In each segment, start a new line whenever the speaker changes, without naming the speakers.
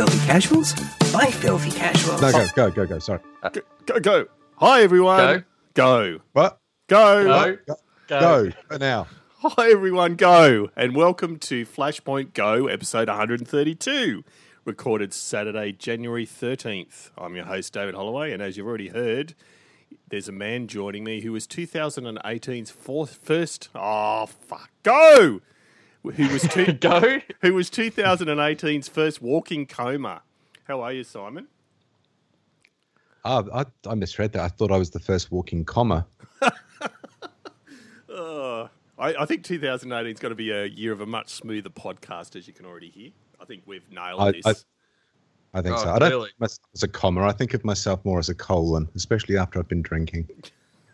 podcast for filthy casuals by filthy casuals.
No, go, go, go, go. Sorry.
Uh, go, go, go. Hi, everyone.
Go.
Go.
What?
Go.
Go.
Go.
Go.
Go. For now.
Hi, everyone. Go. And welcome to Flashpoint Go, episode 132, recorded Saturday, January 13th. I'm your host, David Holloway, and as you've already heard, there's a man joining me who was 2018's fourth, first. Oh, fuck. Go. Who was, two,
Go.
who was 2018's first walking coma. How are you, Simon?
Ah, I, I misread that. I thought I was the first walking comma.
Uh, I, I think 2018 is going to be a year of a much smoother podcast, as you can already hear. I think we've nailed
I-
this.
I- I think
Oh,
so. I don't
really?
think myself as a comma. I think of myself more as a colon, especially after I've been drinking.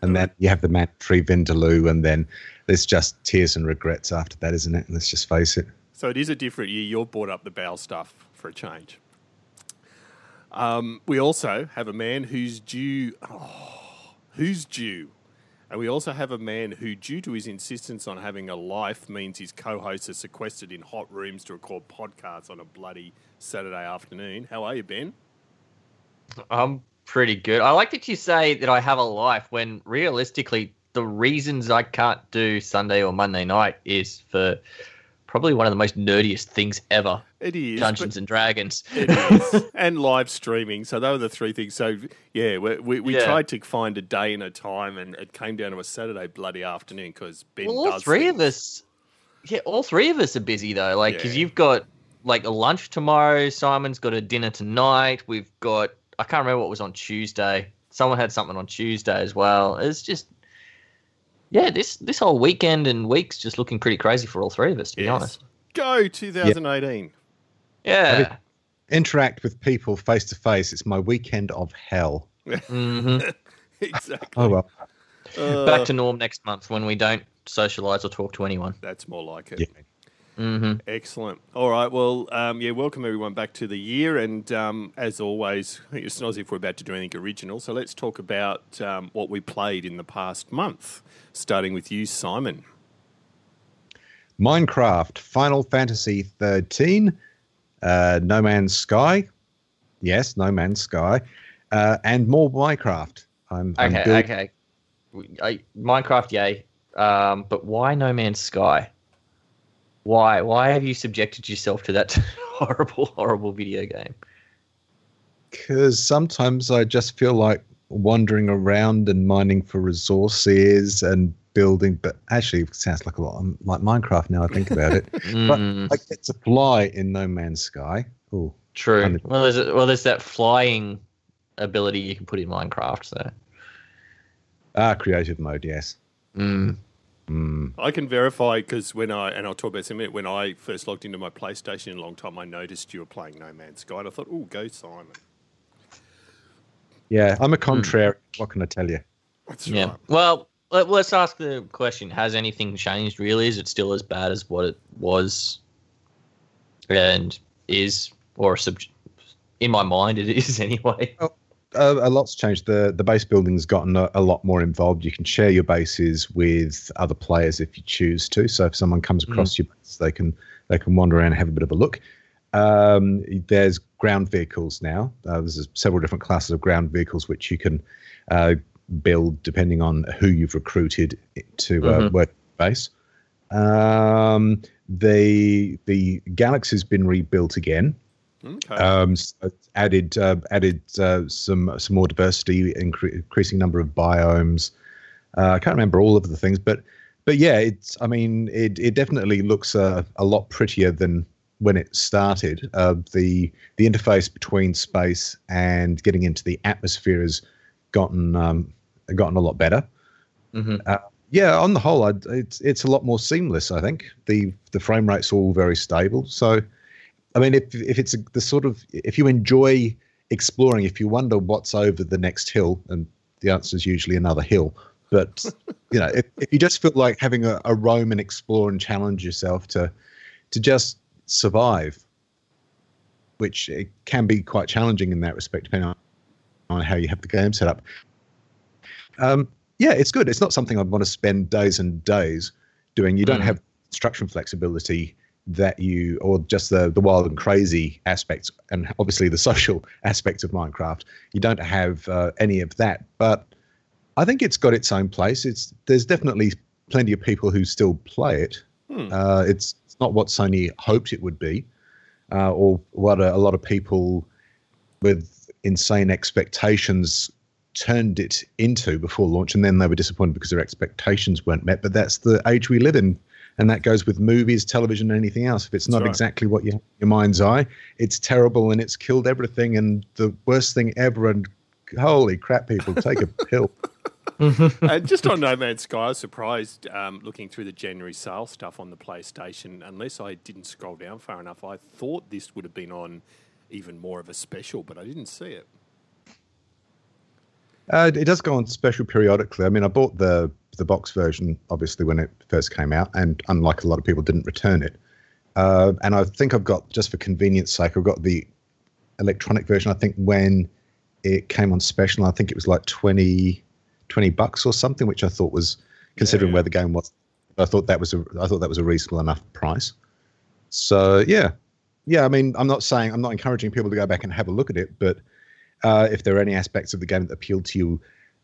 And then you have the mandatory Vindaloo, and then there's just tears and regrets after that, isn't it? Let's just face it.
so it is a different year. You've brought up the bowel stuff for a change. Um, we also have a man who's due. Oh, who's due? And we also have a man who, due to his insistence on having a life, means his co hosts are sequestered in hot rooms to record podcasts on a bloody Saturday afternoon. How are you, Ben?
I'm pretty good. I like that you say that I have a life when realistically, the reasons I can't do Sunday or Monday night is for probably one of the most nerdiest things ever
It is.
Dungeons and Dragons.
It is. and live streaming. So those are the three things. So yeah, we, we, we
Yeah.
tried to find a day and a time, and it came down to a Saturday bloody afternoon because Ben
Well, all
does
three
things.
of us, yeah, all three of us are busy though. Like, because
Yeah.
you've got like a lunch tomorrow. Simon's got a dinner tonight. We've got I can't remember what was on Tuesday. Someone had something on Tuesday as well. It's just, yeah, this this whole weekend and week's just looking pretty crazy for all three of us, to be honest.
Go 2018.
Yeah.
Interact with people face to face. It's my weekend of hell.
hmm
exactly.
Oh, well.
Uh,
Back to norm next month when we don't socialize or talk to anyone.
that's more like it.
Yeah.
Hmm
Excellent. All right. Well, um, yeah, welcome everyone back to the year. And um, as always, it's not as if we're about to do anything original. So let's talk about um, what we played in the past month, starting with you, Simon.
Minecraft, Final Fantasy 13, uh, No Man's Sky. Yes, No Man's Sky. Uh, and more Minecraft. I'm, I'm
Okay, okay. I, Minecraft, yay. Um, but why No Man's Sky? Why? Why have you subjected yourself to that horrible, horrible video game?
because sometimes I just feel like wandering around and mining for resources and building. But actually, it sounds like a lot like Minecraft now. I think about it.
Mm,
but I get to fly in No Man's Sky. Oh,
true.
under-
Well, there's a, well, there's that flying ability you can put in Minecraft. So,
ah, creative mode. Yes.
mm.
Mm.
I can verify because when I and I'll talk about this in a minute. When I first logged into my PlayStation in a long time, I noticed you were playing No Man's Sky. And I thought, oh, go Simon.
Yeah, I'm a contrary. What can I tell you?
That's
yeah.
right.
Well, let, let's ask the question: Has anything changed? Really, is it still as bad as what it was, and is or sub- in my mind it is anyway.
A lot's changed. The the base building's gotten a, a lot more involved. You can share your bases with other players if you choose to. So if someone comes across your base, they can they can wander around and have a bit of a look. Um, there's ground vehicles now. Uh, there's several different classes of ground vehicles which you can uh, build depending on who you've recruited to uh,
Mhm.
work base. Um, the the galaxy's been rebuilt again.
Okay.
Um, so added uh, added uh, some some more diversity, incre- increasing number of biomes. Uh, I can't remember all of the things, but but yeah, it's. I mean, it it definitely looks uh, a lot prettier than when it started. Uh, the the interface between space and getting into the atmosphere has gotten um, gotten a lot better.
hmm
Yeah, on the whole, I'd, it's it's a lot more seamless. I think the the frame rate's all very stable. So, I mean, if if it's a, the sort of if you enjoy exploring, if you wonder what's over the next hill, and the answer is usually another hill. But you know, if, if you just feel like having a, a roam and explore and challenge yourself to to just survive, which it can be quite challenging in that respect, depending on, on how you have the game set up. Um, yeah, it's good. It's not something I'd want to spend days and days doing. You don't
Mm.
have construction flexibility that you, or just the the wild and crazy aspects, and obviously the social aspects of Minecraft. You don't have uh, any of that, but I think it's got its own place. It's there's definitely plenty of people who still play it.
Hmm.
Uh, it's, it's not what Sony hoped it would be, uh, or what a, a lot of people with insane expectations turned it into before launch, and then they were disappointed because their expectations weren't met. But that's the age we live in, and that goes with movies, television, and anything else. If it's not
right.
exactly what you have in your mind's eye, it's terrible and it's killed everything and the worst thing ever. And holy crap, people take a pill.
uh, just on No Man's Sky, I was surprised um, looking through the January sale stuff on the PlayStation. Unless I didn't scroll down far enough, I thought this would have been on even more of a special, but I didn't see it.
Uh, it does go on special periodically. I mean, I bought the the box version obviously when it first came out, and unlike a lot of people, didn't return it. Uh, and I think I've got just for convenience sake, I've got the electronic version. I think when it came on special, I think it was like 20, 20 bucks or something, which I thought was considering
yeah.
where the game was. I thought that was a I thought that was a reasonable enough price. So yeah, yeah. I mean, I'm not saying I'm not encouraging people to go back and have a look at it, but uh, if there are any aspects of the game that appeal to you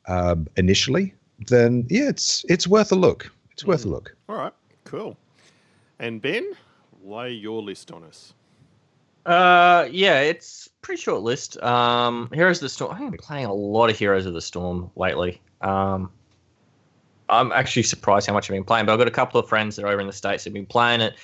um, initially, then yeah, it's it's worth a look. It's worth a look.
All right, cool. And Ben, lay your list on us.
Uh, yeah, it's pretty short list. Um, Heroes of the Storm. I've been playing a lot of Heroes of the Storm lately. Um, I'm actually surprised how much I've been playing, but I've got a couple of friends that are over in the States that've been playing it.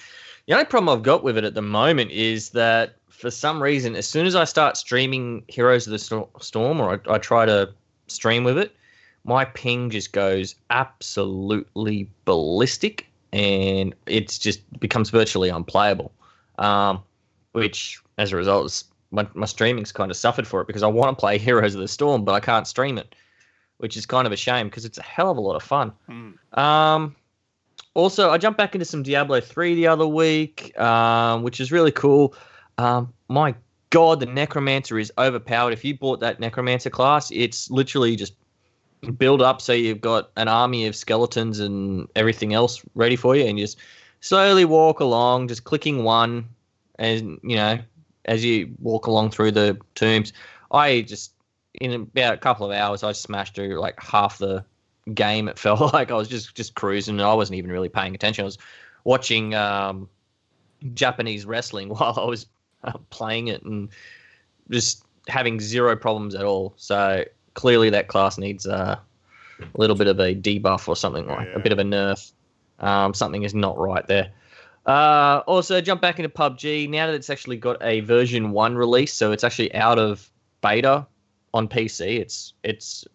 The only problem I've got with it at the moment is that for some reason, as soon as I start streaming Heroes of the Storm or I, I try to stream with it, my ping just goes absolutely ballistic and it's just becomes virtually unplayable. Um, which, as a result, is my, my streaming's kind of suffered for it because I want to play Heroes of the Storm, but I can't stream it, which is kind of a shame because it's a hell of a lot of fun. Um, also, I jumped back into some Diablo 3 the other week, um, which is really cool. Um, my God, the Necromancer is overpowered. If you bought that Necromancer class, it's literally just build up so you've got an army of skeletons and everything else ready for you, and you just slowly walk along, just clicking one, and you know, as you walk along through the tombs. I just in about a couple of hours, I smashed through like half the game. It felt like I was just just cruising, and I wasn't even really paying attention. I was watching um, Japanese wrestling while I was uh, playing it, and just having zero problems at all. So clearly, that class needs uh, a little bit of a debuff or something like
Yeah.
a bit of a nerf. Um, something is not right there. Uh, also, jump back into PUBG now that it's actually got a version one release, so it's actually out of beta on PC. It's it's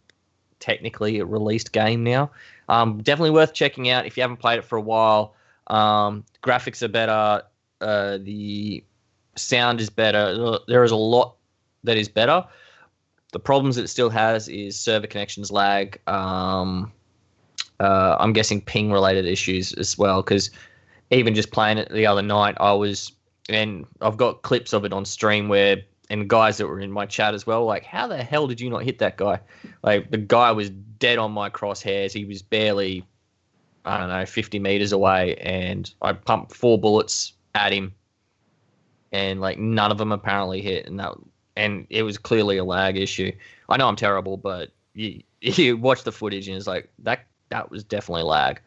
technically a released game now. Um, definitely worth checking out if you haven't played it for a while. Um, graphics are better. Uh, the sound is better. There is a lot that is better. The problems it still has is server connections lag. Um, uh, I'm guessing ping related issues as well because even just playing it the other night, I was and I've got clips of it on stream where and guys that were in my chat as well, like, how the hell did you not hit that guy? Like the guy was dead on my crosshairs. He was barely, I don't know, 50 meters away, and I pumped four bullets at him, and like none of them apparently hit, and that and it was clearly a lag issue. I know I'm terrible, but you you watch the footage and it's like that that was definitely lag.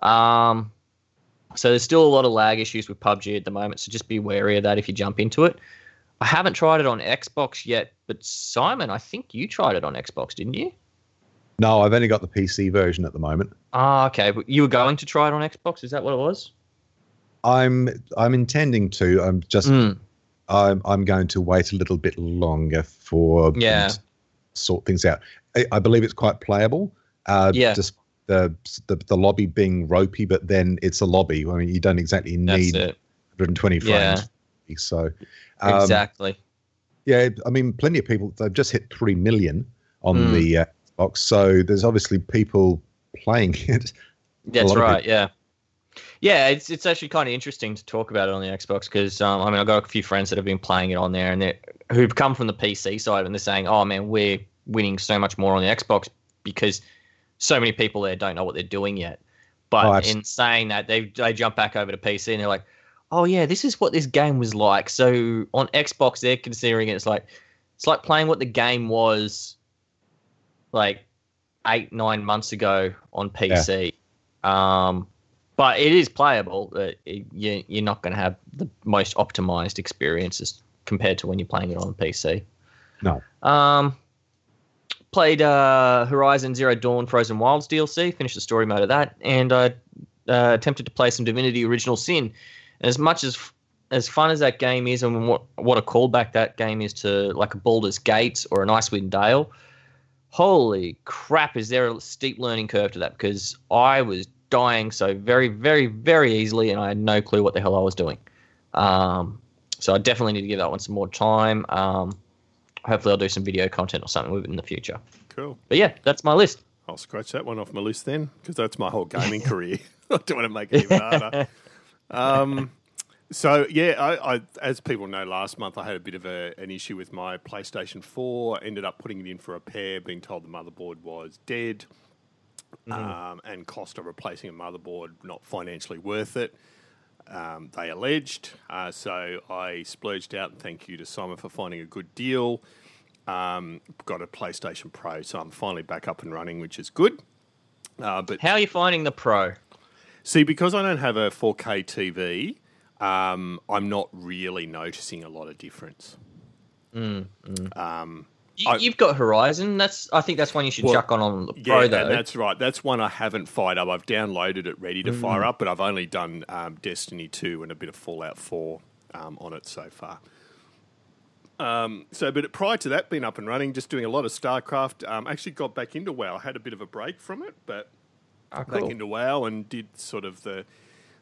Um, so there's still a lot of lag issues with PUBG at the moment, so just be wary of that if you jump into it. I haven't tried it on Xbox yet, but Simon, I think you tried it on Xbox, didn't you?
No, I've only got the PC version at the moment.
Ah, okay. But you were going to try it on Xbox? Is that what it was?
I'm I'm intending to. I'm just
Mm.
I'm I'm going to wait a little bit longer for
Yeah.
to sort things out. I, I believe it's quite playable. Uh,
Yeah.
Just the, the the lobby being ropey, but then it's a lobby. I mean, you don't exactly need
it.
120
Yeah.
So um,
exactly.
yeah, I mean, plenty of people. They've just hit three million on
Mm.
the uh, Xbox, so there's obviously people playing it.
That's right. Yeah. Yeah, it's it's actually kind of interesting to talk about it on the Xbox because um, I mean I've got a few friends that have been playing it on there and they who've come from the PC side and they're saying, "Oh man, we're winning so much more on the Xbox because so many people there don't know what they're doing yet." But
Oh,
in saying that, they they jump back over to PC and they're like, oh yeah, this is what this game was like. So on Xbox, they're considering it, it's like it's like playing what the game was like eight nine months ago on PC. Um, but it is playable. Uh, it, you, you're not going to have the most optimized experiences compared to when you're playing it on PC.
No.
Um, played uh, Horizon Zero Dawn Frozen Wilds DLC, finished the story mode of that, and I uh, attempted to play some Divinity Original Sin. As much as as fun as that game is, and what what a callback that game is to like a Baldur's Gate or an Icewind Dale, holy crap! Is there a steep learning curve to that? Because I was dying so very, very, very easily, and I had no clue what the hell I was doing. Um, so I definitely need to give that one some more time. Um, hopefully, I'll do some video content or something with it in the future.
Cool.
But yeah, that's my list.
I'll scratch that one off my list then, because that's my whole gaming career. I don't want to make it even harder. Um, so yeah, I, I, as people know, last month I had a bit of a, an issue with my PlayStation Four. Ended up putting it in for repair, being told the motherboard was dead, um, and cost of replacing a motherboard not financially worth it. Um, they alleged. Uh, so I splurged out, and thank you to Simon for finding a good deal. Um, got a PlayStation Pro, so I'm finally back up and running, which is good. Uh, but
How are you finding the Pro?
See, because I don't have a 4K TV, um, I'm not really noticing a lot of difference. Um,
You, you've got Horizon. That's I think that's one you should
Well,
chuck on on the
Yeah,
Pro
and
though.
that's right. That's one I haven't fired up. I've downloaded it ready to
Mm.
fire up, but I've only done um, Destiny 2 and a bit of Fallout 4 um, on it so far. Um, so, but prior to that, been up and running, just doing a lot of StarCraft. Um, actually, got back into WoW. I had a bit of a break from it, but
Oh,
back into WoW and did sort of the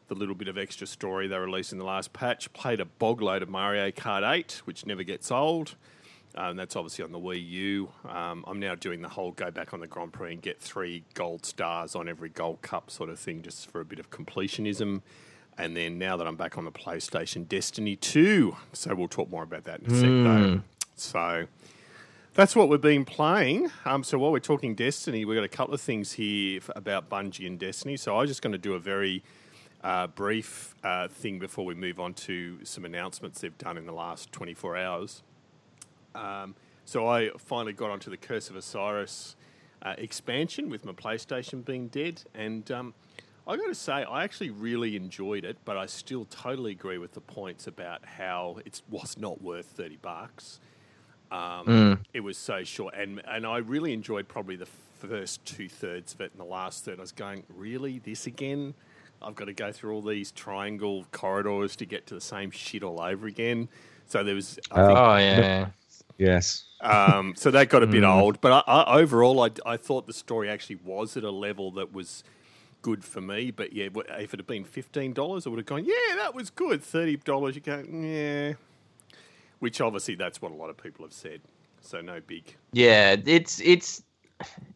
the little bit of extra story they released in the last patch. Played a bog load of Mario Kart 8, which never gets old. Um, that's obviously on the Wii U. Um, I'm now doing the whole go back on the Grand Prix and get three gold stars on every Gold Cup sort of thing, just for a bit of completionism. And then now that I'm back on the PlayStation, Destiny 2. So we'll talk more about that in a sec, though. So that's what we've been playing. Um, so while we're talking Destiny, we've got a couple of things here about Bungie and Destiny. So I'm just going to do a very uh, brief uh, thing before we move on to some announcements they've done in the last 24 hours. Um, so I finally got onto the Curse of Osiris uh, expansion with my PlayStation being dead, and um, I got to say I actually really enjoyed it, but I still totally agree with the points about how it was not worth thirty bucks. Um, It was so short, and and I really enjoyed probably the first two thirds of it, and the last third I was going, really this again. I've got to go through all these triangle corridors to get to the same shit all over again. So there was, I think,
Oh yeah.
Yes.
um, so that got a bit old, but I, I, overall, I, I thought the story actually was at a level that was good for me. But yeah, if it had been fifteen dollars, I would have gone, yeah, that was good. Thirty dollars, you go, yeah. Which obviously that's what a lot of people have said. So no big.
Yeah, it's it's,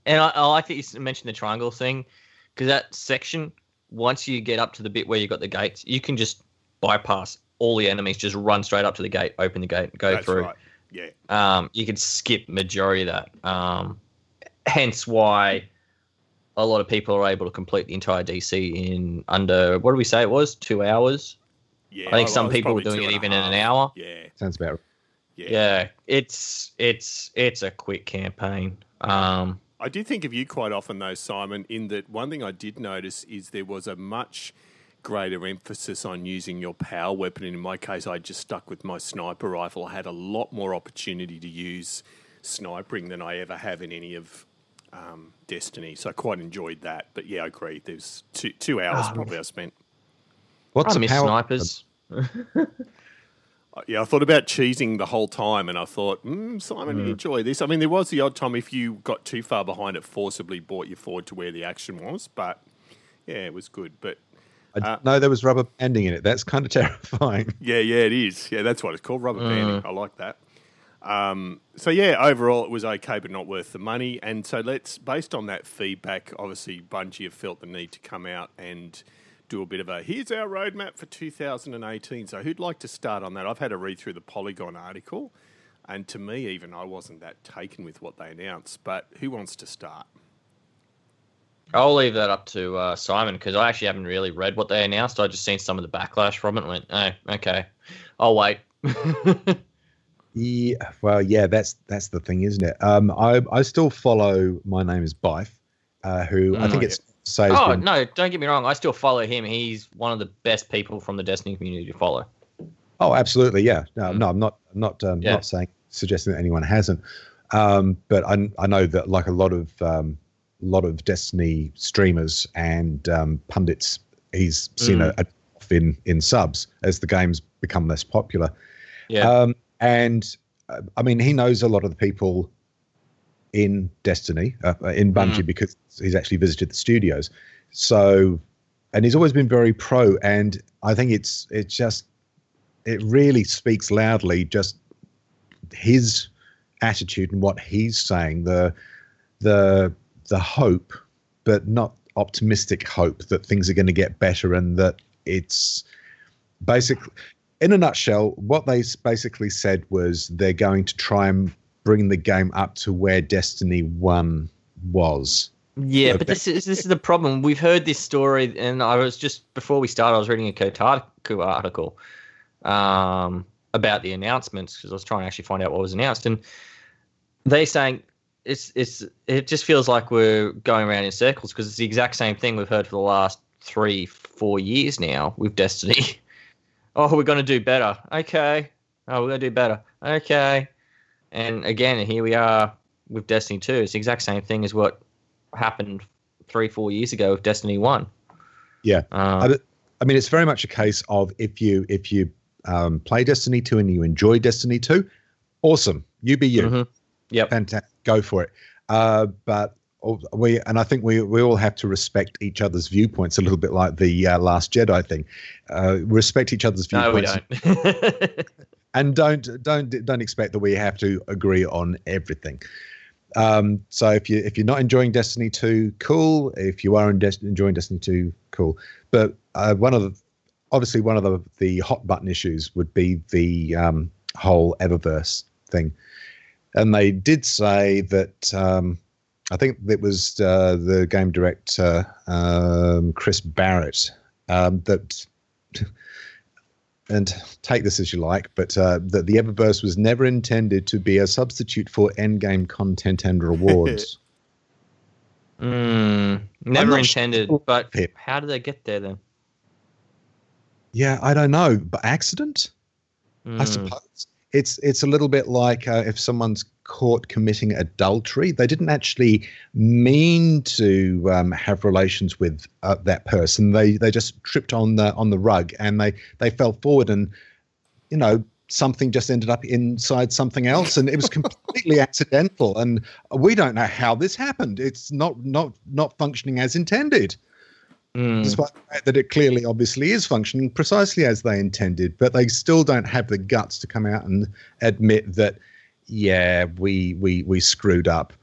and I, I like that you mentioned the triangle thing, because that section, once you get up to the bit where you got the gates, you can just bypass all the enemies, just run straight up to the gate, open the gate, go
That's
through.
right. Yeah,
Um, you can skip majority of that. Um, hence why a lot of people are able to complete the entire DC in under what do we say it was two hours?
Yeah.
I think
I
some
was
people were doing it
and a
even in an hour.
Yeah,
Sounds about right.
yeah.
Yeah, it's it's it's a quick campaign. Um,
I do think of you quite often, though, Simon, in that one thing I did notice is there was a much greater emphasis on using your power weapon. And in my case, I just stuck with my sniper rifle. I had a lot more opportunity to use snipering than I ever have in any of um, Destiny. So I quite enjoyed that. But yeah, I agree. There's two, two hours probably I spent.
What's
I
the
miss
power?
snipers.
Uh, Yeah, I thought about cheesing the whole time, and I thought, mm, Simon, you enjoy this. I mean, there was the odd time if you got too far behind, it forcibly brought you forward to where the action was. But yeah, it was good. But
I didn't know there was rubber banding in it. That's kind of terrifying.
yeah, yeah, it is. Yeah, that's what it's called, rubber banding. I like that. Um, so yeah, overall it was okay, but not worth the money. And so let's, based on that feedback, obviously Bungie have felt the need to come out and do a bit of a here's our roadmap for 2018. So who'd like to start on that? I've had a read through the Polygon article, and to me, even I wasn't that taken with what they announced. But who wants to start?
I'll leave that up to uh, Simon because I actually haven't really read what they announced. I just seen some of the backlash from it and went, oh, okay, I'll wait.
Yeah, well, yeah, that's that's the thing, isn't it? Um, I I still follow. My name is Byf, uh, who I think
Mm.
it's says.
oh,
been-
no, don't get me wrong. I still follow him. He's one of the best people from the Destiny community to follow.
Oh, absolutely, yeah. No,
Mm.
no, I'm not I'm not um,
Yeah.
not saying suggesting that anyone hasn't, um, but I I know that like a lot of um, lot of Destiny streamers and um, pundits, he's seen
Mm.
a, a in in subs as the game's become less popular.
Yeah.
Um, and uh, I mean, he knows a lot of the people in Destiny, uh, in Bungie,
Mm.
because he's actually visited the studios. So, and he's always been very pro. And I think it's it's just it really speaks loudly just his attitude and what he's saying. The the the hope, but not optimistic hope that things are going to get better and that it's basically in a nutshell, what they basically said was they're going to try and bring the game up to where Destiny 1 was.
Yeah,
So
but this is this is the problem. We've heard this story, and I was just before we started, I was reading a Kotaku article um, about the announcements because I was trying to actually find out what was announced, and they're saying it's it's it just feels like we're going around in circles because it's the exact same thing we've heard for the last three four years now with Destiny. oh, we're going to do better. Okay. Oh, we're going to do better. Okay. And again, here we are with Destiny 2. It's the exact same thing as what happened three, four years ago with Destiny 1.
Yeah.
Um,
I, I mean, it's very much a case of if you if you um, play Destiny 2 and you enjoy Destiny 2, awesome. You be you.
mhm. Yep.
Fantastic. Go for it. Uh, but we and I think we we all have to respect each other's viewpoints a little bit like the uh, Last Jedi thing. Uh, respect each other's viewpoints.
No, we don't.
and don't don't don't expect that we have to agree on everything. Um, so if you if you're not enjoying Destiny 2, cool. If you are enjoying Destiny 2, cool. But uh, one of the obviously one of the the hot button issues would be the um, whole Eververse thing, and they did say that um, I think it was uh, the game director um, Chris Barrett um, that and take this as you like, but uh, that the Eververse was never intended to be a substitute for endgame content and rewards.
Mm, never intended.
sure.
But how did they get there then?
yeah, I don't know, but accident, I
Mm,
suppose. It's it's a little bit like uh, if someone's caught committing adultery, they didn't actually mean to um, have relations with uh, that person. They they just tripped on the on the rug and they they fell forward and you know something just ended up inside something else and it was completely accidental and we don't know how this happened it's not not not functioning as intended
mm.
despite the fact that it clearly obviously is functioning precisely as they intended but they still don't have the guts to come out and admit that yeah we we we screwed up.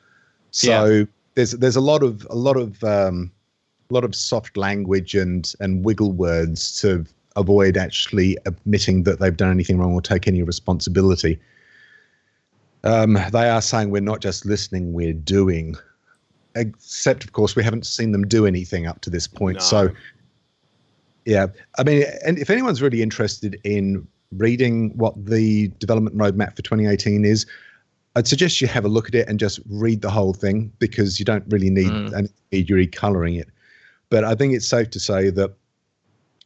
So there's there's a lot of a lot of um a lot of soft language and and wiggle words to avoid actually admitting that they've done anything wrong or take any responsibility. Um, they are saying we're not just listening we're doing. Except of course we haven't seen them do anything up to this point.
No.
so yeah i mean and if anyone's really interested in reading what the development roadmap for 2018 is i'd suggest you have a look at it and just read the whole thing because you don't really need
Mm.
an intermediary coloring it. But i think it's safe to say that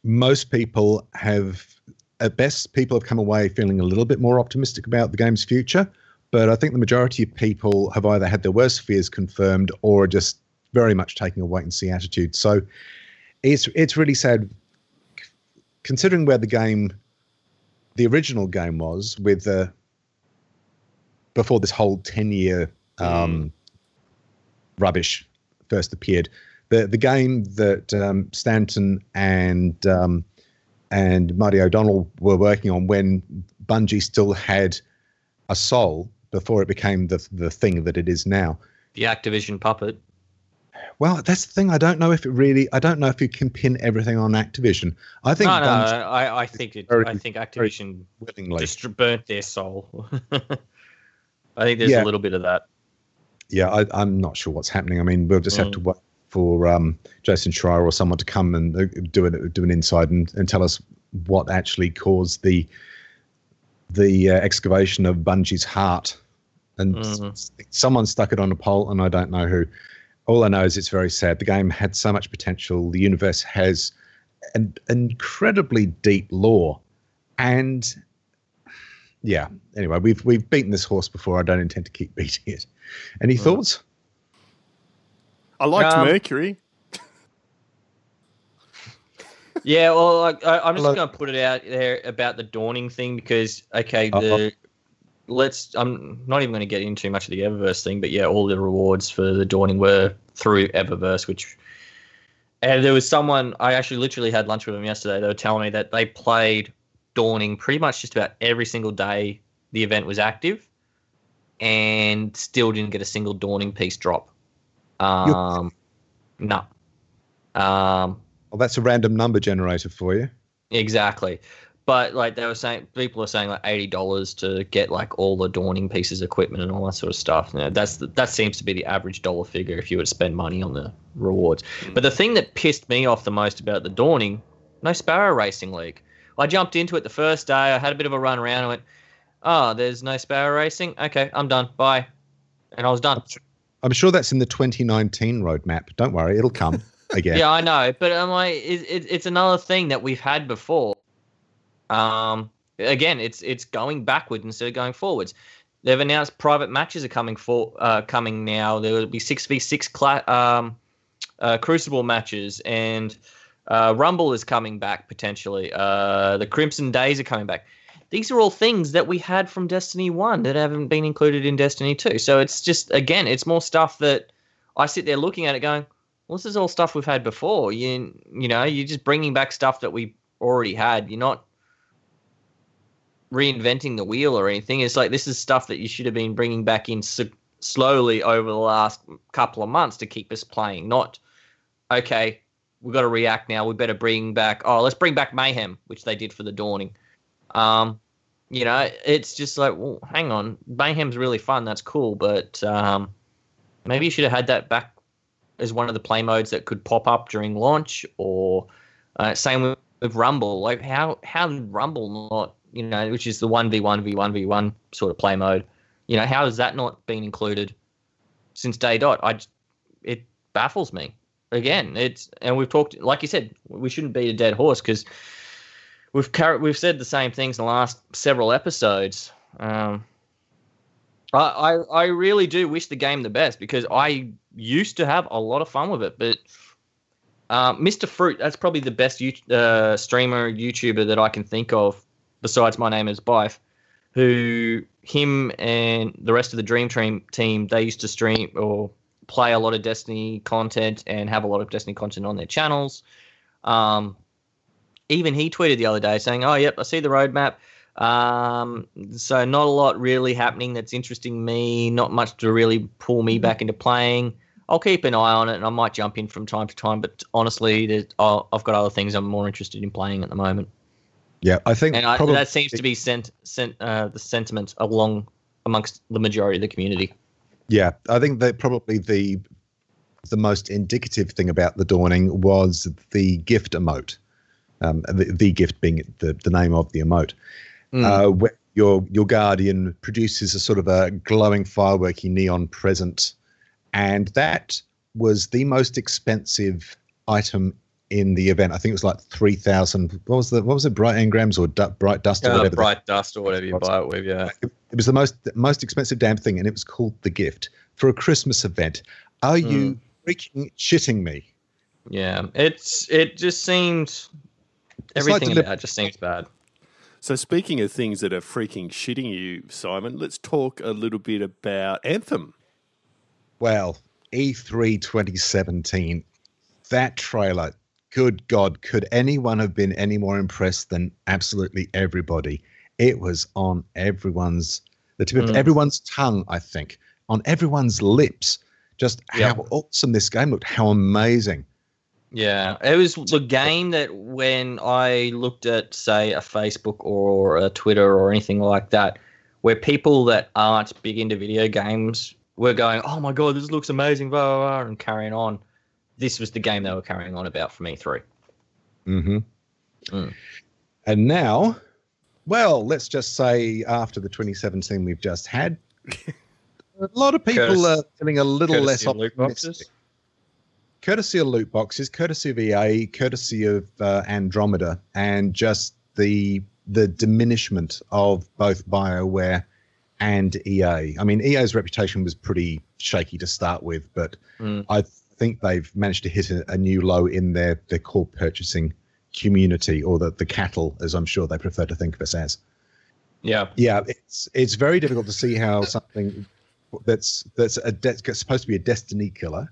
most people have at best people have come away feeling a little bit more optimistic about the game's future. But i think the majority of people have either had their worst fears confirmed or are just very much taking a wait and see attitude. So it's it's really sad. Considering where the game the original game was with the before this whole 10 year um, rubbish first appeared the the game that um, Staten and um, and Marty O'Donnell were working on when Bungie still had a soul before it became the the thing that it is now.
The Activision puppet.
Well, that's the thing. I don't know if it really. I don't know if you can pin everything on Activision. I think
No, no, I, I think it.
very-
I think Activision just burnt their soul. I think there's
Yeah.
a little bit of that.
yeah, I, I'm not sure what's happening. I mean, we'll just have
Mm.
to wait for um, Jason Schreier or someone to come and uh, do an do an inside and, and tell us what actually caused the the uh, excavation of Bungie's heart. And
Mhm.
someone stuck it on a pole, and I don't know who. All I know is it's very sad. The game had so much potential. The universe has an incredibly deep lore, and yeah. Anyway, we've we've beaten this horse before. I don't intend to keep beating it. Any thoughts?
I liked
Um,
Mercury.
Yeah, well, like, I, I'm just
Hello.
going to put it out there about the dawning thing because, okay, the let's. I'm not even going to get into much of the Eververse thing, but yeah, all the rewards for the dawning were through Eververse, which. And there was someone I actually literally had lunch with them yesterday. They were telling me that they played dawning pretty much just about every single day the event was active, and still didn't get a single dawning piece drop. Um, no. Um,
Well, that's a random number generator for you.
Exactly. But like they were saying, people are saying like eighty dollars to get like all the dawning pieces, of equipment, and all that sort of stuff. You know, that's the, that seems to be the average dollar figure if you were to spend money on the rewards. Mm. But the thing that pissed me off the most about the dawning, no Sparrow Racing League. I jumped into it the first day. I had a bit of a run around. I went, "Oh, there's no Sparrow Racing. Okay, I'm done. Bye," and I was done.
I'm sure that's in the 2019 roadmap. Don't worry, it'll come again.
Yeah, I know, but I'm like, it, it, it's another thing that we've had before. Um, again, it's it's going backwards instead of going forwards. They've announced private matches are coming for uh, coming now. There will be six v six um, uh, Crucible matches, and uh, Rumble is coming back potentially. Uh, the Crimson Days are coming back. These are all things that we had from Destiny One that haven't been included in Destiny Two. So it's just again, it's more stuff that I sit there looking at it, going, well, this is all stuff we've had before. You you know, you're just bringing back stuff that we already had. You're not reinventing the wheel or anything. It's like this is stuff that you should have been bringing back in slowly over the last couple of months to keep us playing. Not okay, we've got to react now. We better bring back. Oh, let's bring back mayhem, which they did for the dawning. Um, you know, it's just like, well, hang on, mayhem's really fun. That's cool, but um, maybe you should have had that back as one of the play modes that could pop up during launch, or uh, same with, with Rumble. Like how how did Rumble not you know, which is the one v one v one v one sort of play mode. You know, how has that not been included since day dot? I, it baffles me. Again, it's and we've talked like you said, we shouldn't beat a dead horse because we've car- we've said the same things in the last several episodes. Um, I, I really do wish the game the best because I used to have a lot of fun with it, but um, Mr. Fruit, that's probably the best you, uh, streamer YouTuber that I can think of besides my name is Byf, who him and the rest of the Dream Team team they used to stream or play a lot of Destiny content and have a lot of Destiny content on their channels. Um, even he tweeted the other day saying, "Oh, yep, I see the roadmap. Um, so not a lot really happening that's interesting me. Not much to really pull me back into playing. I'll keep an eye on it, and I might jump in from time to time. But honestly, I've got other things I'm more interested in playing at the moment,
Yeah, I think
and I,
probably
that seems to be sent, sent uh, the sentiment along amongst the majority of the community.
Yeah, I think that probably the the most indicative thing about the dawning was the gift emote. Um, the, the gift being the, the name of the emote.
Mm.
Uh, where your your guardian produces a sort of a glowing fireworky neon present, and that was the most expensive item in the event. I think it was like three thousand. What was the what was it? Bright engrams or du- bright dust or
Uh,
whatever. the-
bright dust or whatever you buy it with, yeah.
it, it was the most most expensive damn thing, and it was called the gift for a Christmas event. Are you freaking shitting me?
Yeah, it's it just seems
It's like
everything about it just seems bad.
So, speaking of things that are freaking shitting you, Simon, let's talk a little bit about Anthem.
Well, E E3 2017, that trailer. Good God, could anyone have been any more impressed than absolutely everybody? It was on everyone's the tip of
Mm.
everyone's tongue, I think, on everyone's lips. Just
Yeah.
how awesome this game looked, how amazing.
Yeah, it was the game that when I looked at, say, a Facebook or a Twitter or anything like that, where people that aren't big into video games were going, "Oh my god, this looks amazing," blah blah, blah and carrying on. This was the game they were carrying on about from E3.
Mm-hmm.
Mm.
And now, well, let's just say after the 2017 we've just had, a lot of people
Courtesy-
are feeling a little less
Courtesy of loot
optimistic.
boxes.
Courtesy of loot boxes, courtesy of EA, courtesy of uh, Andromeda, and just the the diminishment of both BioWare and EA. I mean, EA's reputation was pretty shaky to start with, but
Mm.
I think they've managed to hit a, a new low in their, their core purchasing community, or the, the cattle, as I'm sure they prefer to think of us as.
Yeah.
Yeah, it's it's very difficult to see how something that's that's a de- supposed to be a destiny killer,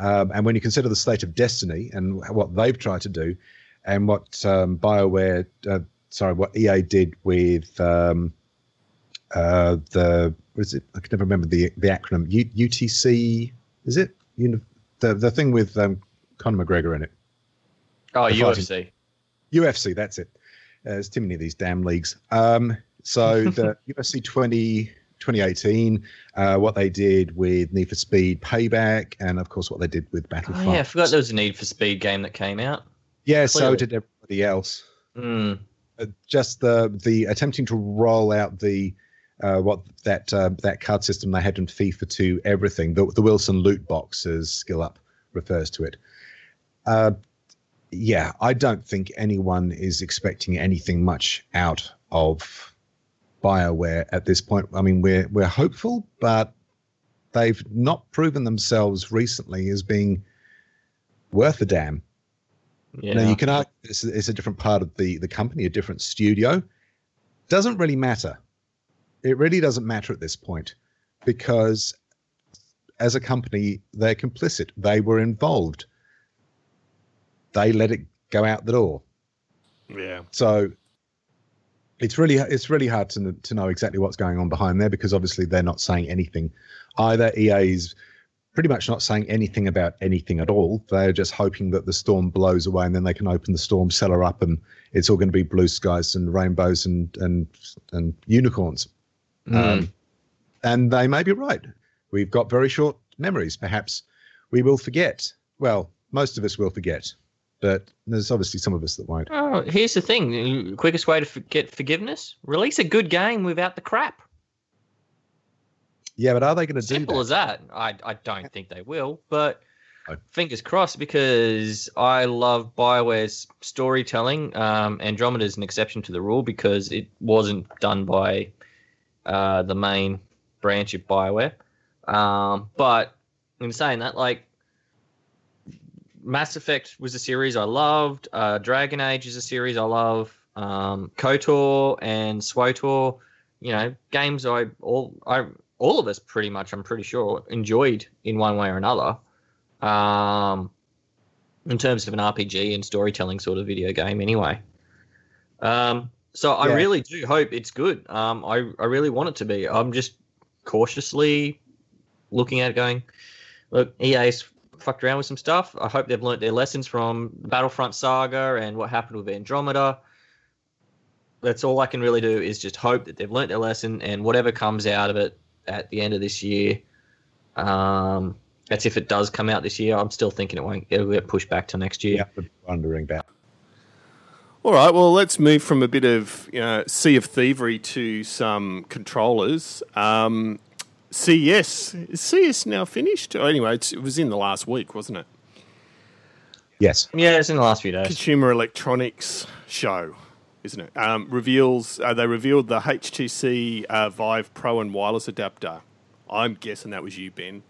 um, and when you consider the state of Destiny and what they've tried to do, and what um, Bioware, uh, sorry, what EA did with um, uh, the what is it? I can never remember the the acronym. U- UTC is it? Uni- the the thing with um, Conor McGregor in it.
Oh,
The fighting-
UFC.
UFC, that's it. Uh, there's too many of these damn leagues. Um, so the UFC 20, 2018, uh, what they did with Need for Speed Payback, and of course what they did with
Oh, yeah, I forgot there was a Need for Speed game that came out.
Yeah, so did everybody else.
Mm.
Uh, just the the attempting to roll out the uh, what that uh, that card system they had in FIFA to everything. The, the Wilson loot boxes Skill Up refers to it. Uh, yeah, I don't think anyone is expecting anything much out of Bioware at this point. I mean, we're we're hopeful, but they've not proven themselves recently as being worth a damn.
Yeah.
Now you can argue it's, it's a different part of the the company, a different studio. Doesn't really matter. It really doesn't matter at this point because as a company, they're complicit. They were involved. They let it go out the door.
Yeah.
So it's really it's really hard to to know exactly what's going on behind there because obviously they're not saying anything either. EA is pretty much not saying anything about anything at all. They're just hoping that the storm blows away and then they can open the storm cellar up and it's all going to be blue skies and rainbows and and and unicorns.
Mm.
Um, and they may be right. We've got very short memories. Perhaps we will forget. Well, most of us will forget, but there's obviously some of us that won't.
Oh, here's the thing: the quickest way to get forgiveness: release a good game without the crap.
Yeah, but are they going to do
Simple
that?
as that. I I don't think they will, but
No.
fingers crossed because I love Bioware's storytelling. Um, Andromeda is an exception to the rule because it wasn't done by uh, the main branch of Bioware. Um, but in saying that, like Mass Effect was a series I loved. Uh, Dragon Age is a series I love. Um, KOTOR and SWOTOR, you know, games I all I all of us pretty much I'm pretty sure enjoyed in one way or another. Um, in terms of an RPG and storytelling sort of video game, anyway. Um, so I
Yeah.
really do hope it's good. Um, I I really want it to be. I'm just cautiously looking at it, going, look, EA's fucked around with some stuff. I hope they've learnt their lessons from Battlefront Saga and what happened with Andromeda. That's all I can really do is just hope that they've learnt their lesson and whatever comes out of it at the end of this year. Um, that's if it does come out this year. I'm still thinking it won't. It'll get pushed back to next year.
Yeah, wondering about.
All right, well, let's move from a bit of you know, sea of thievery to some controllers. Um, CES is CES now finished? Oh, anyway, it's, it was in the last week, wasn't it?
Yes.
Yeah, it's in the last few days.
Consumer Electronics Show, isn't it? Um, reveals uh, they revealed the HTC uh, Vive Pro and wireless adapter. I'm guessing that was you, Ben.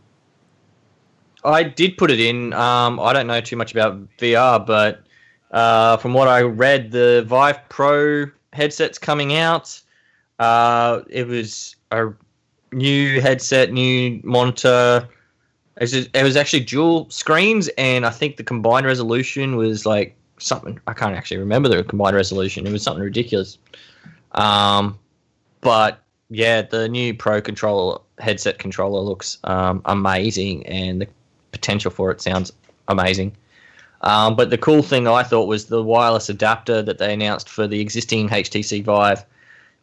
I did put it in. Um, I don't know too much about VR, but uh, from what I read, the Vive Pro headset's coming out. Uh, it was a new headset, new monitor. It was, actually dual screens, and I think the combined resolution was like something. I can't actually remember the combined resolution. It was something ridiculous. Um, but yeah, the new Pro controller headset controller looks um, amazing, and the potential for it sounds amazing. Um, but the cool thing I thought was the wireless adapter that they announced for the existing HTC Vive,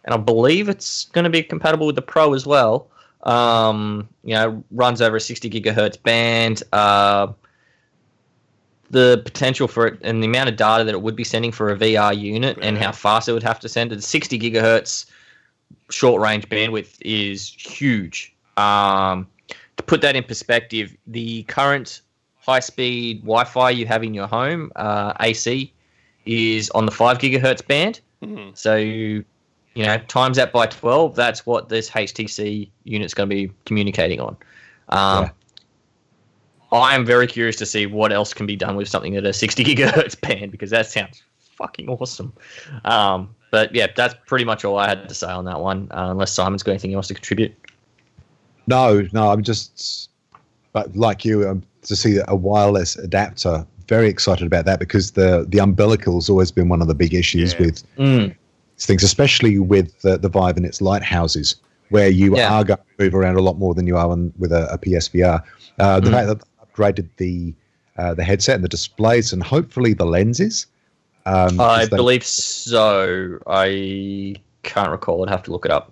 and I believe it's going to be compatible with the Pro as well. Um, you know, runs over a 60 gigahertz band. Uh, the potential for it and the amount of data that it would be sending for a VR unit and how fast it would have to send it. 60 gigahertz short range bandwidth is huge. Um, to put that in perspective, the current high speed Wi Fi you have in your home, uh, AC, is on the 5 gigahertz band.
Hmm.
So, you know, times that by 12, that's what this HTC unit's going to be communicating on. Um,
Yeah.
I am very curious to see what else can be done with something at a 60 gigahertz band because that sounds fucking awesome. Um, but yeah, that's pretty much all I had to say on that one. Uh, unless Simon's got anything else to contribute.
No, no, I'm just, but like you, um, to see a wireless adapter. Very excited about that because the the umbilical's always been one of the big issues
Yeah.
with
Mm.
these things, especially with the, the Vive and its lighthouses, where you
Yeah.
are going to move around a lot more than you are on, with a, a PSVR. Uh, the
Mm.
fact that they upgraded the uh, the headset and the displays and hopefully the lenses. Um,
I
'cause they-
believe so. I can't recall. I'd have to look it up.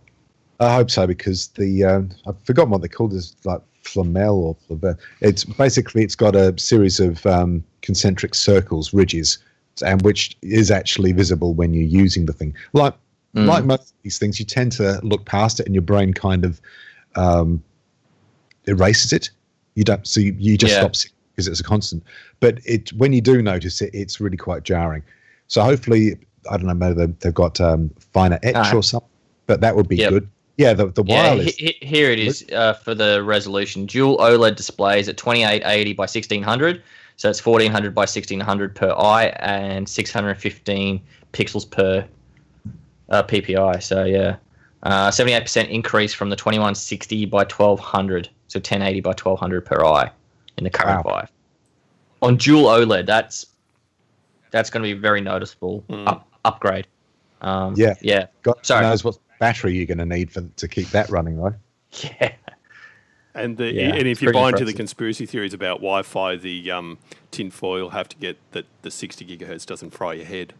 I hope so because the um, I've forgotten what they called this like flamel or flabe- it's basically it's got a series of um, concentric circles ridges and which is actually visible when you're using the thing like
Mm.
like most of these things you tend to look past it and your brain kind of um, erases it you don't so you, you just
Yeah.
stop seeing because it's a constant but it when you do notice it it's really quite jarring so hopefully I don't know maybe they've, they've got um, finer etch
Ah.
or something but that would be
Yep.
good yeah the, the
Yeah,
wireless
he- he- here it is uh, for the resolution. Dual OLED displays at 2880 by 1600. So it's 1400 by 1600 per eye and 615 pixels per uh, PPI. So yeah, uh, 78% increase from the 2160 by 1200. So 1080 by 1200 per eye in the current
Wow.
Vive. On dual OLED, that's that's going to be a very noticeable
Mm.
up, upgrade. Um,
Yeah.
yeah,
God
Sorry.
knows what battery you're going to need for to keep that running, though.
yeah.
And the,
Yeah,
and if you
pretty
buy into the conspiracy theories about Wi-Fi, the um, tinfoil have to get that the 60 gigahertz doesn't fry your head.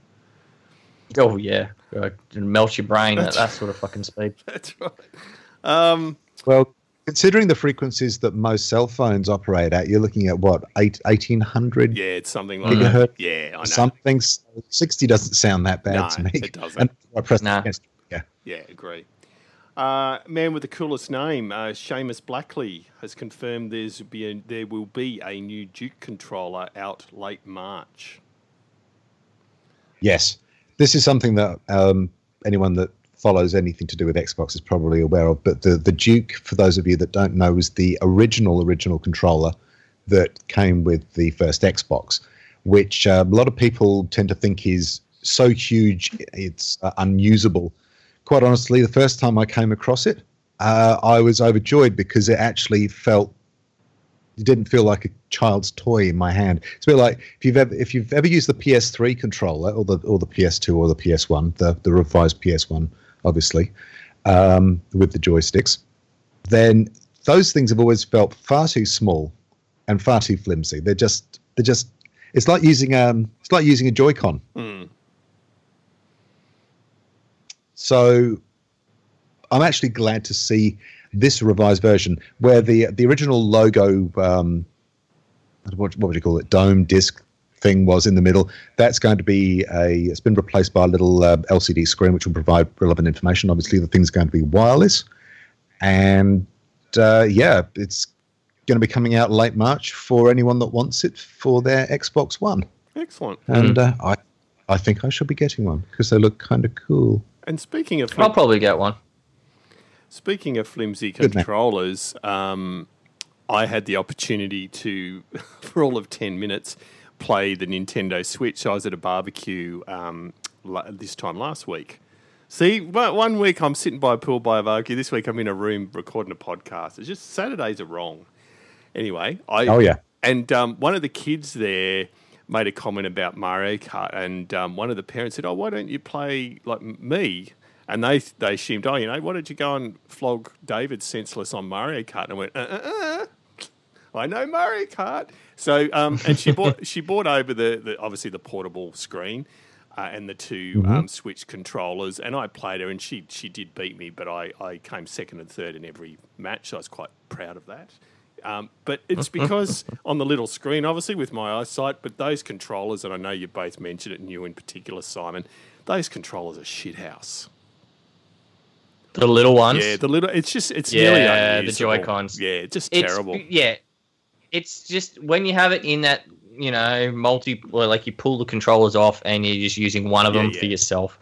Oh yeah, uh, melt your brain at that sort of fucking speed.
That's right. Um,
Well, considering the frequencies that most cell phones operate at, you're looking at what eight, 1800
yeah, it's something like
gigahertz.
that. Yeah, I know.
Something 60 doesn't sound that bad
No,
to me.
it doesn't.
And I press
Nah.
against- yeah.
Yeah, agree. Uh, man with the coolest name, uh, Seamus Blackley, has confirmed there's be a, there will be a new Duke controller out late March.
Yes, this is something that um, anyone that follows anything to do with Xbox is probably aware of. But the the Duke, for those of you that don't know, is the original original controller that came with the first Xbox, which uh, a lot of people tend to think is so huge it's uh, unusable. Quite honestly, the first time I came across it, uh, I was overjoyed because it actually felt it didn't feel like a child's toy in my hand. It's a bit like if you've ever if you've ever used the PS3 controller or the or the PS2 or the PS1, the the revised PS1, obviously, um, with the joysticks, then those things have always felt far too small and far too flimsy. They're just they're just it's like using um it's like using a Joy-Con.
Mm.
So I'm actually glad to see this revised version where the the original logo, um, what, what would you call it, dome disc thing was in the middle. That's going to be a. It's been replaced by a little uh, LCD screen which will provide relevant information. Obviously, the thing's going to be wireless, and uh, yeah, it's going to be coming out late March for anyone that wants it for their Xbox One.
Excellent.
And uh, I, I think I should be getting one because they look kind of cool.
And speaking of
I'll probably get one.
Speaking of flimsy controllers, um, I had the opportunity to, for all of 10 minutes, play the Nintendo Switch. I was at a barbecue um, this time last week. See, one one week I'm sitting by a pool by a barbecue. This week I'm in a room recording a podcast. It's just Saturdays are wrong. Anyway, I
Oh, yeah.
and um, one of the kids there made a comment about Mario Kart, and um, one of the parents said, "Oh, why don't you play like me?" And they they assumed, "Oh, you know, why don't you go and flog David senseless on Mario Kart?" And I went, uh, uh, uh. "I know Mario Kart." So, um, and she bought she bought over the, the obviously the portable screen. Uh, and the 2 um, Switch controllers, and I played her, and she she did beat me, but I, I came second and third in every match. So I was quite proud of that. Um, but it's because on the little screen, obviously with my eyesight, but those controllers, and I know you both mentioned it, and you in particular, Simon, those controllers are shithouse.
The little ones.
Yeah, the little. It's just it's nearly
Yeah, the
unusable.
Joy-Cons.
Yeah, just
it's,
terrible.
Yeah, it's just when you have it in that you know multi, or like you pull the controllers off and you're just using one of
Yeah,
them
yeah.
for yourself.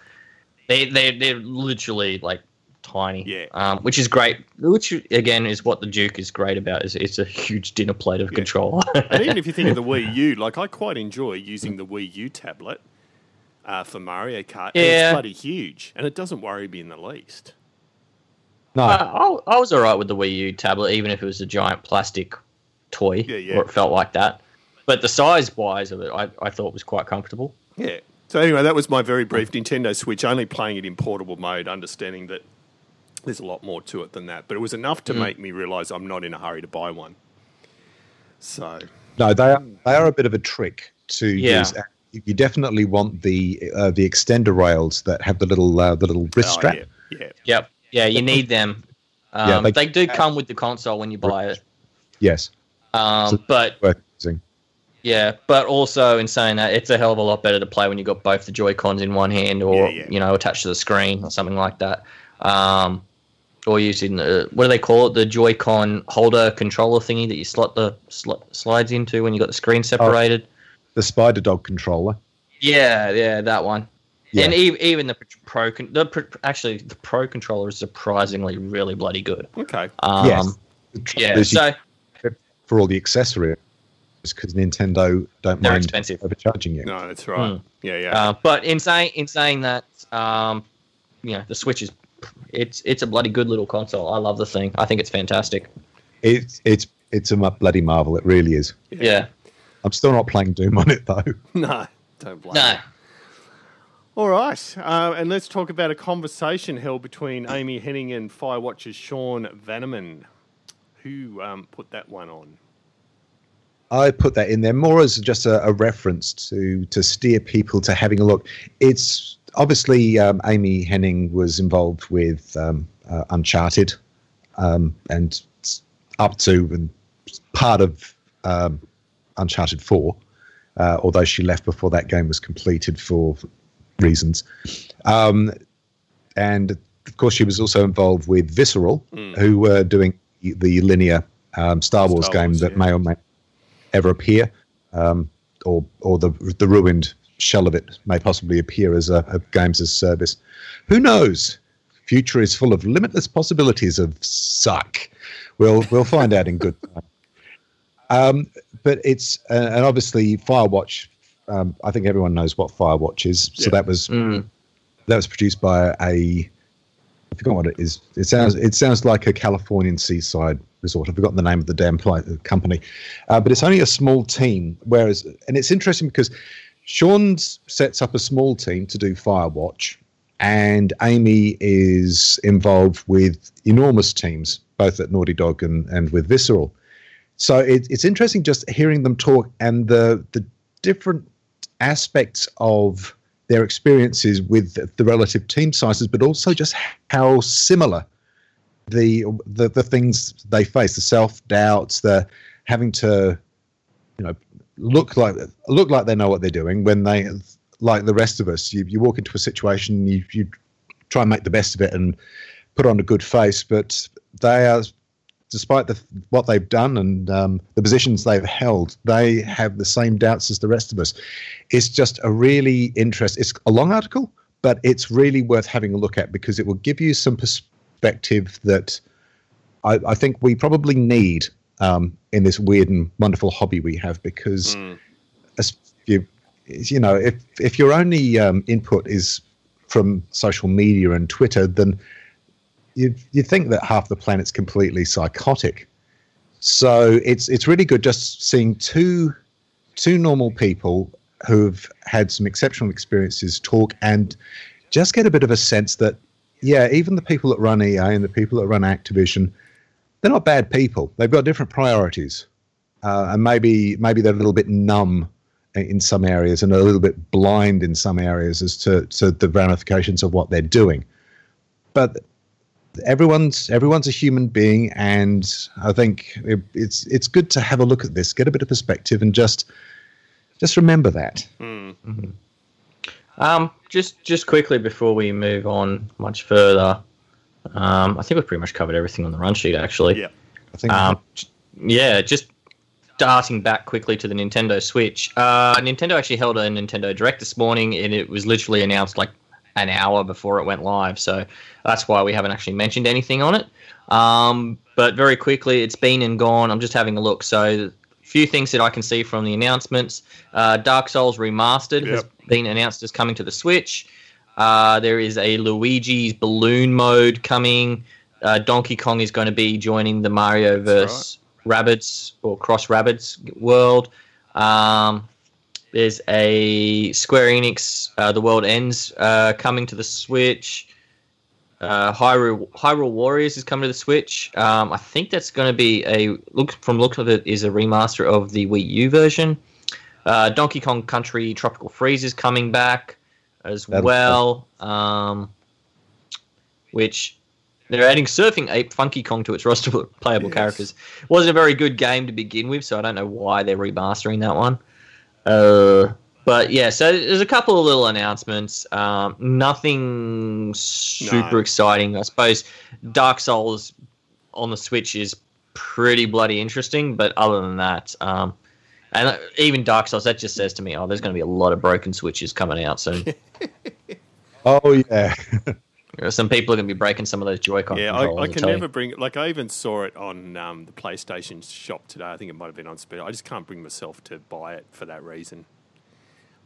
They they they're literally like tiny.
Yeah.
Um, which is great. Which again is what the Duke is great about. Is it's a huge dinner plate of controller.
and even if you think of the Wii U, like I quite enjoy using the Wii U tablet uh, for Mario Kart.
Yeah.
it's bloody huge, and it doesn't worry me in the least.
No,
Uh, I, I was alright with the Wii U tablet, even if it was a giant plastic toy,
Yeah, yeah.
or it felt like that. But the size wise of it, I, I thought was quite comfortable.
Yeah. So anyway, that was my very brief Nintendo Switch. Only playing it in portable mode, understanding that there's a lot more to it than that. But it was enough to make me realise I'm not in a hurry to buy one. So
no, they are they are a bit of a trick to
Yeah.
use. You definitely want the uh, the extender rails that have the little uh, the little wrist
oh,
strap.
yeah, yeah.
Yep. Yeah, you need them. Um,
Yeah, they-
they, do come with the console when you buy it.
Yes,
Um,
So-
but
worth using.
yeah, but also in saying that, it's a hell of a lot better to play when you've got both the Joy Cons in one hand, or
Yeah, yeah.
you know, attached to the screen or something like that. Um, or using the what do they call it? The Joy-Con holder controller thingy that you slot the sl- slides into when you got the screen separated.
The Spider Dog controller.
Yeah, yeah, that one.
Yeah.
And e- even the pro, con- the pro, actually the pro controller is surprisingly really bloody good.
Okay.
Um,
yes,
Yeah, so
for all the accessories because Nintendo don't
They're
mind
expensive.
overcharging you.
No, that's right.
Hmm.
Yeah, yeah.
Uh, but in saying in saying that, um, you know, the Switch is it's it's a bloody good little console. I love the thing. I think it's fantastic.
It's it's it's a bloody marvel. It really is.
Yeah.
I'm still not playing Doom on it though.
no, don't blame
No.
me. All right, uh, and let's talk about a conversation held between Amy Hennig and Firewatcher's Sean Vanaman. Who um, put that one on?
I put that in there more as just a, a reference to to steer people to having a look. It's obviously um, Amy Hennig was involved with um, uh, Uncharted um, and up to and part of um, Uncharted Four, uh, although she left before that game was completed for reasons. Um, and of course, she was also involved with Visceral, who were doing the linear um, Star Wars
Star
game
Wars,
that
yeah.
may or may ever appear, um, or or the the ruined shell of it may possibly appear as a, a games as service. Who knows? Future is full of limitless possibilities of suck. We'll we'll find out in good time. Um, but it's uh, and obviously Firewatch. Um, I think everyone knows what Firewatch is. So
Yeah.
that was
Mm.
that was produced by a I forgot what it is. It sounds it sounds like a Californian seaside resort. I've forgotten the name of the damn company, uh, but it's only a small team. Whereas, and it's interesting because Sean sets up a small team to do Firewatch, and Amy is involved with enormous teams, both at Naughty Dog and, and with Visceral. So it, it's interesting just hearing them talk and the the different aspects of their experiences with the relative team sizes, but also just how similar the the, the things they face, the self doubts, the having to, you know, look like look like they know what they're doing when they, like the rest of us, you, you walk into a situation, you you try and make the best of it and put on a good face, but they are despite the, what they've done and um, the positions they've held, they have the same doubts as the rest of us. It's just a really interest. It's a long article, but it's really worth having a look at because it will give you some perspective that I, I think we probably need um, in this weird and wonderful hobby we have. Because as you, you know, if if your only um, input is from social media and Twitter, then you you think that half the planet's completely psychotic. So it's it's really good just seeing two two normal people who've had some exceptional experiences talk and just get a bit of a sense that yeah, even the people that run EA and the people that run Activision, they're not bad people. They've got different priorities, uh, and maybe maybe they're a little bit numb in some areas and a little bit blind in some areas as to, to the ramifications of what they're doing. But everyone's everyone's a human being, and I think it, it's it's good to have a look at this, get a bit of perspective, and just just remember that.
Um, just just quickly before we move on much further, um, I think we've pretty much covered everything on the run sheet. Actually,
Yeah.
I think
Um, yeah, just darting back quickly to the Nintendo Switch. Uh, Nintendo actually held a Nintendo Direct this morning, and it was literally announced like an hour before it went live. So that's why we haven't actually mentioned anything on it. Um, but very quickly, it's been and gone. I'm just having a look. So a few things that I can see from the announcements. Uh, Dark Souls Remastered has been announced as coming to the Switch. Uh, there is a Luigi's Balloon mode coming. Uh, Donkey Kong is going to be joining the Mario vs. Rabbids or Cross Rabbids world. Um, there's a Square Enix uh, The World Ends uh, coming to the Switch. Uh, Hyrule, Hyrule Warriors is coming to the Switch. Um, I think that's going to be a look from look of it is a remaster of the Wii U version. Uh, Donkey Kong Country Tropical Freeze is coming back as
That'll-
well, um, which they're adding Surfing Ape Funky Kong to its roster of playable
Yes.
characters. Wasn't a very good game to begin with, so I don't know why they're remastering that one. Uh, but yeah, so there's a couple of little announcements. Um, nothing super
No.
exciting. I suppose Dark Souls on the Switch is pretty bloody interesting, but other than that, um, and uh, even Dark Souls, that just says to me, oh, there's going to be a lot of broken Switches coming out soon.
oh yeah,
Some people are going to be breaking some of those Joy-Con
Yeah,
controllers.
I, I
I'll
can
tell you.
never bring. Like, I even saw it on um, the PlayStation shop today. I think it might have been on speed. I just can't bring myself to buy it for that reason.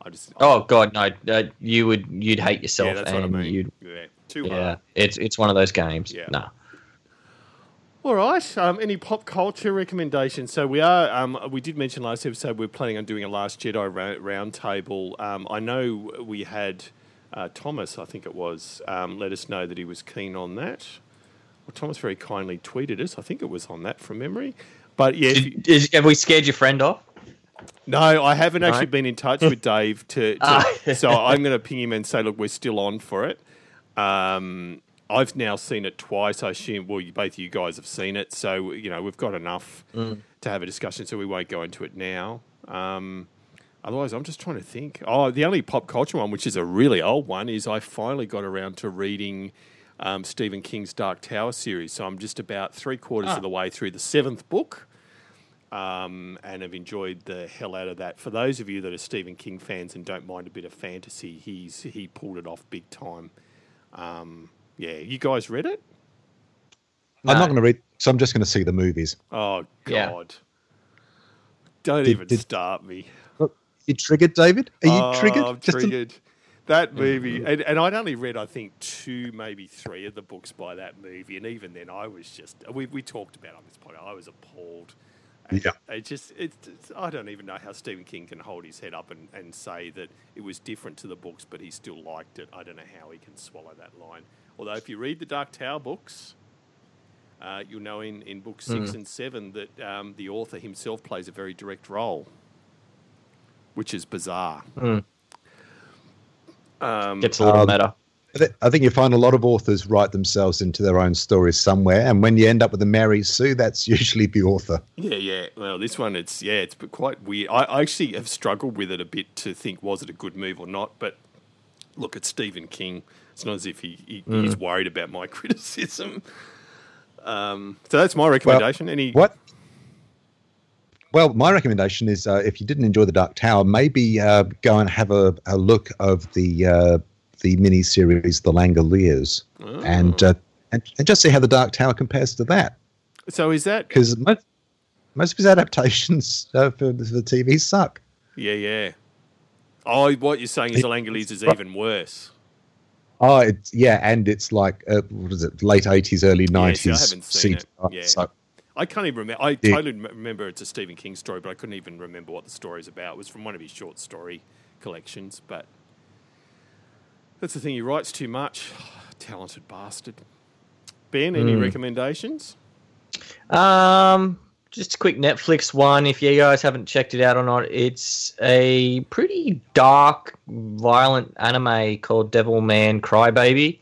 I just.
Oh God, no! Uh, you would you'd hate yourself,
yeah, that's what I
and
mean.
you'd
yeah, too
yeah. It's it's one of those games.
Yeah.
No.
All right. Um, any pop culture recommendations? So we are. Um, we did mention last episode we're planning on doing a Last Jedi ra- roundtable. Um, I know we had uh, Thomas. I think it was. Um, let us know that he was keen on that. Well, Thomas very kindly tweeted us. I think it was on that from memory. But yeah, if you-
is, have we scared your friend off?
no, I haven't
No?
actually been in touch with Dave to. to
Ah.
so I'm going to ping him and say, look, we're still on for it. Um, I've now seen it twice. I assume, well, you, both of you guys have seen it, so you know we've got enough
Mm.
to have a discussion. So we won't go into it now. Um, otherwise, I'm just trying to think. Oh, the only pop culture one, which is a really old one, is I finally got around to reading um, Stephen King's Dark Tower series. So I'm just about three quarters
Ah.
of the way through the seventh book um, and have enjoyed the hell out of that. For those of you that are Stephen King fans and don't mind a bit of fantasy, he's he pulled it off big time. Um, yeah, you guys read it?
I'm not going to read, so I'm just going to see the movies.
Oh
Yeah.
God! Don't
Did-
even
did-
start me.
You triggered, David? Are you
Oh,
triggered?
I'm
Just a-
triggered. That movie, and, and I'd only read, I think, two, maybe three of the books by that movie, and even then, I was just we, we talked about it on this point. I was appalled. And
Yeah.
it just it's, it's, I don't even know how Stephen King can hold his head up and, and say that it was different to the books, but he still liked it. I don't know how he can swallow that line. Although, if you read the Dark Tower books, uh, you'll know in, in book six and seven that um, the author himself plays a very direct role, which is bizarre.
Mm.
Um,
Gets a little
Um,
meta.
I thi- I think you find a lot of authors write themselves into their own stories somewhere, and when you end up with a Mary Sue, that's usually the author.
Yeah, yeah. Well, this one, it's yeah, it's quite weird. I, I actually have struggled with it a bit to think was it a good move or not. But look, it's Stephen King. It's not as if he, he he's worried about my criticism. Um, so that's my recommendation. Any
What? Well, my recommendation is uh, if you didn't enjoy the Dark Tower, maybe uh, go and have a, a look of the uh, the mini series The Langoliers, and, uh, and and just see how the Dark Tower compares to that.
So is that?
Because most, most of his adaptations uh, for, for the TV suck.
Yeah, yeah. Oh, what you're saying is the Langoliers is even worse.
Oh, it's yeah, and it's like uh, what is it? Late eighties, early
Yeah, see, I haven't seen it. Yeah.
So,
I can't even remember. I
Yeah.
totally remember it's a Stephen King story, but I couldn't even remember what the story's about. It was from one of his short story collections, but that's the thing. He writes too much. Talented bastard. Ben, any
Hmm.
recommendations?
Um, just a quick Netflix one. If you guys haven't checked it out or not, it's a pretty dark, violent anime called Devilman Crybaby.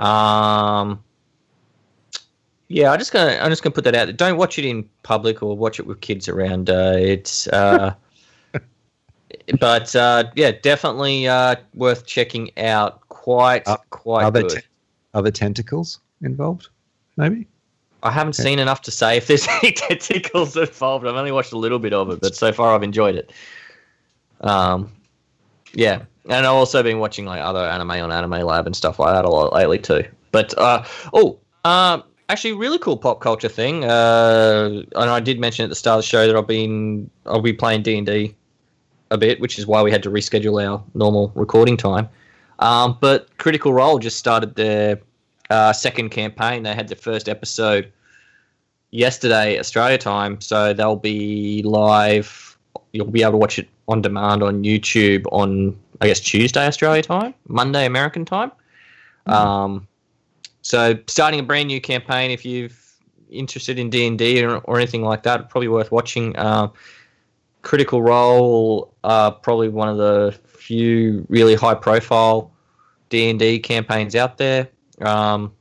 Um, Yeah, I'm just gonna I'm just gonna put that out there. Don't watch it in public or watch it with kids around. Uh, it's uh, but uh, yeah, definitely uh, worth checking out. Quite quite
are there te- are there tentacles involved? Maybe.
I haven't seen enough to say if there's any tentacles involved. I've only watched a little bit of it, but so far I've enjoyed it. Um, yeah, and I've also been watching like other anime on Anime Lab and stuff like that a lot lately too. But uh, oh, um, actually, really cool pop culture thing. Uh, and I did mention at the start of the show that I've been I'll be playing D and D a bit, which is why we had to reschedule our normal recording time. Um, but Critical Role just started their uh, second campaign. They had their first episode yesterday, Australia time. So they'll be live. You'll be able to watch it on demand on YouTube on, I guess, Tuesday, Australia time, Monday, American time. Um, so starting a brand new campaign, if you're interested in D and D or, anything like that, probably worth watching. Uh, Critical Role, uh, probably one of the few really high-profile D and D campaigns out there. Um,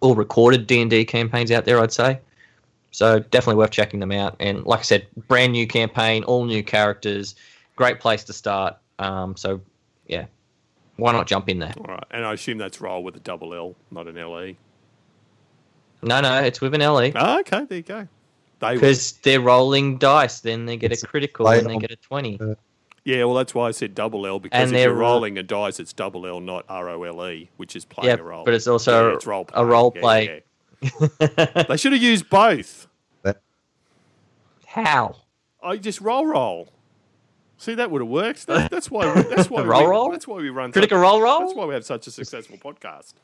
all recorded D and D campaigns out there, I'd say. So definitely worth checking them out. And like I said, brand new campaign, all new characters, great place to start. Um, so yeah, why not jump in there?
All right, and I assume that's roll with a double L, not an LE.
No, no, it's with an LE
Oh, okay, there you go. They
because they're rolling dice. Then they get
It's
a critical
play
and they get a twenty.
Yeah, well, that's why I said double L because
And
if
they're
you're rolling a dice, it's double L, not R O L E, which is playing
Yeah,
a role.
but it's also
Yeah, it's role
a role
Yeah,
play.
yeah. They should have used both.
How?
I just roll roll. See, that would have worked. That's, that's why. That's why.
Roll
we,
roll?
That's why we run.
Critical
such,
roll roll?
That's why we have such a successful podcast.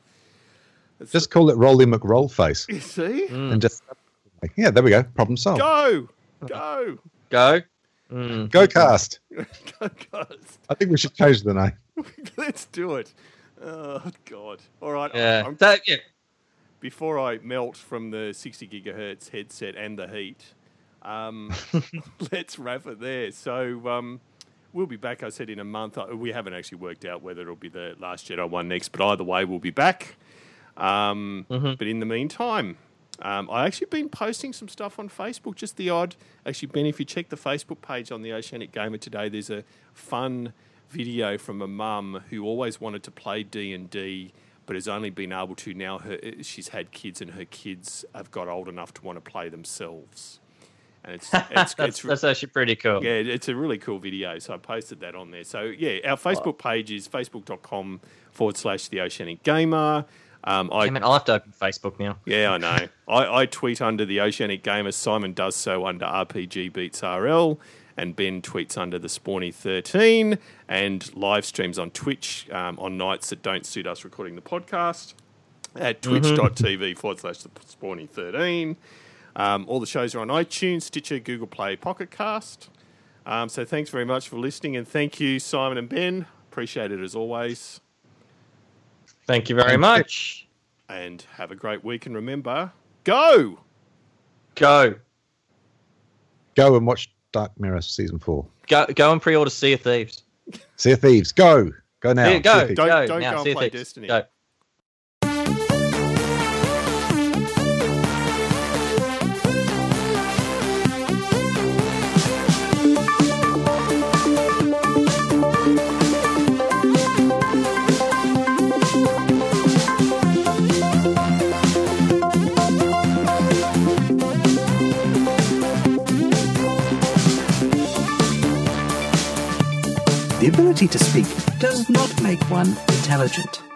It's-
Just call it Rolly McRollface.
you see,
Mm.
And just yeah, there we go. Problem solved.
go, go,
Go. Mm.
Go cast.
go, guys.
I think we should change the name.
Let's do it. Oh God! All right.
Yeah.
I'm-
So, yeah.
Before I melt from the 60 gigahertz headset and the heat, um, let's wrap it there. So um, we'll be back, I said, in a month. Uh, We haven't actually worked out whether it'll be the Last Jedi one next, but either way, we'll be back. Um,
Mhm.
But in the meantime, um, I actually been posting some stuff on Facebook, just the odd. Actually, Ben, if you check the Facebook page on the Oceanic Gamer today, there's a fun video from a mum who always wanted to play D and D, but has only been able to now. Her she's had kids, and her kids have got old enough to want to play themselves. And it's it's,
that's,
it's
that's actually pretty cool.
yeah, it's a really cool video. So I posted that on there. So yeah, our Facebook page is facebook.com forward slash the Oceanic Gamer. Um, I
Damn it, I'll have to open Facebook now.
yeah, I know. I, I tweet under the Oceanic Gamer. Simon does so under RPG Beats RL. And Ben tweets under the Spawny 13 and live streams on Twitch um, on nights that don't suit us recording the podcast at twitch.tv forward slash the Spawny 13. Um, all the shows are on iTunes, Stitcher, Google Play, Pocket Cast. Um, so thanks very much for listening. And thank you, Simon and Ben. Appreciate it as always.
Thank you very much.
And have a great week. And remember, go!
Go.
Go and watch Dark Mirror season four.
Go go and pre-order Sea of Thieves.
Sea of Thieves. Go. Go now.
Yeah,
Sea
go.
Don't-
go,
don't
now,
go and
Sea
play
Thieves.
Destiny.
Go.
The ability to speak does not make one intelligent.